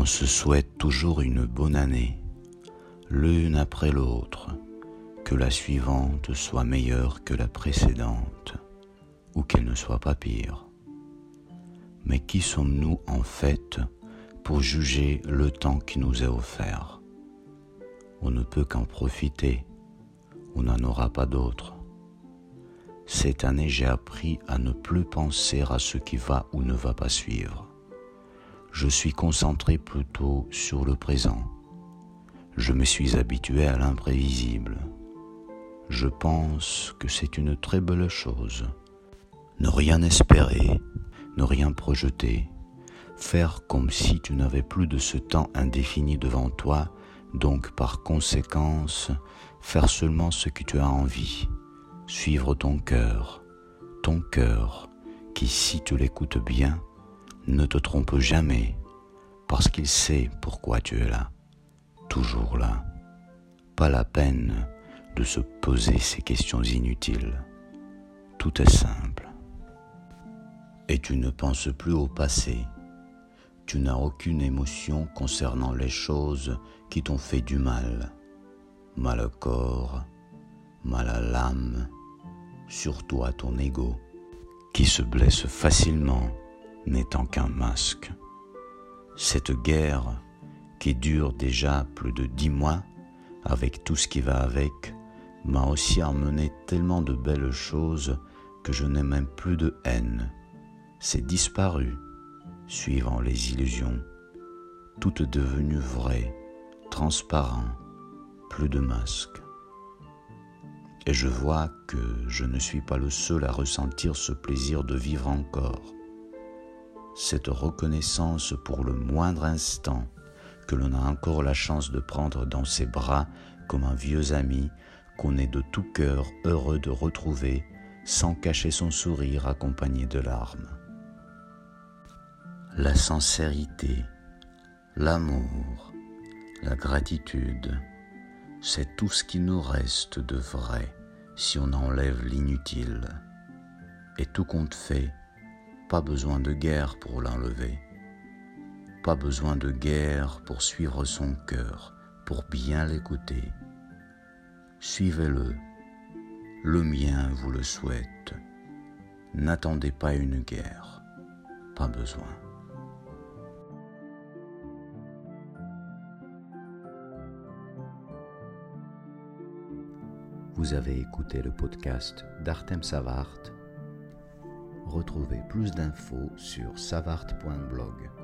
On se souhaite toujours une bonne année, l'une après l'autre, que la suivante soit meilleure que la précédente, ou qu'elle ne soit pas pire. Mais qui sommes-nous en fait pour juger le temps qui nous est offert? On ne peut qu'en profiter, on n'en aura pas d'autre. Cette année, j'ai appris à ne plus penser à ce qui va ou ne va pas suivre. Je suis concentré plutôt sur le présent. Je me suis habitué à l'imprévisible. Je pense que c'est une très belle chose. Ne rien espérer, ne rien projeter, faire comme si tu n'avais plus de ce temps indéfini devant toi, donc par conséquence, faire seulement ce que tu as envie, suivre ton cœur, ton cœur, qui si tu l'écoutes bien, ne te trompe jamais, parce qu'il sait pourquoi tu es là, toujours là. Pas la peine de se poser ces questions inutiles. Tout est simple. Et tu ne penses plus au passé. Tu n'as aucune émotion concernant les choses qui t'ont fait du mal. Mal au corps, mal à l'âme, surtout à ton ego, qui se blesse facilement n'étant qu'un masque. Cette guerre, qui dure déjà plus de dix mois, avec tout ce qui va avec, m'a aussi emmené tellement de belles choses que je n'ai même plus de haine. C'est disparu, suivant les illusions, tout est devenu vrai, transparent, plus de masques. Et je vois que je ne suis pas le seul à ressentir ce plaisir de vivre encore, cette reconnaissance pour le moindre instant que l'on a encore la chance de prendre dans ses bras comme un vieux ami qu'on est de tout cœur heureux de retrouver sans cacher son sourire accompagné de larmes. La sincérité, l'amour, la gratitude, c'est tout ce qui nous reste de vrai si on enlève l'inutile. Et tout compte fait, pas besoin de guerre pour l'enlever. Pas besoin de guerre pour suivre son cœur, pour bien l'écouter. Suivez-le, le mien vous le souhaite. N'attendez pas une guerre, pas besoin. Vous avez écouté le podcast d'Artem Savart. Retrouvez plus d'infos sur savart.blog.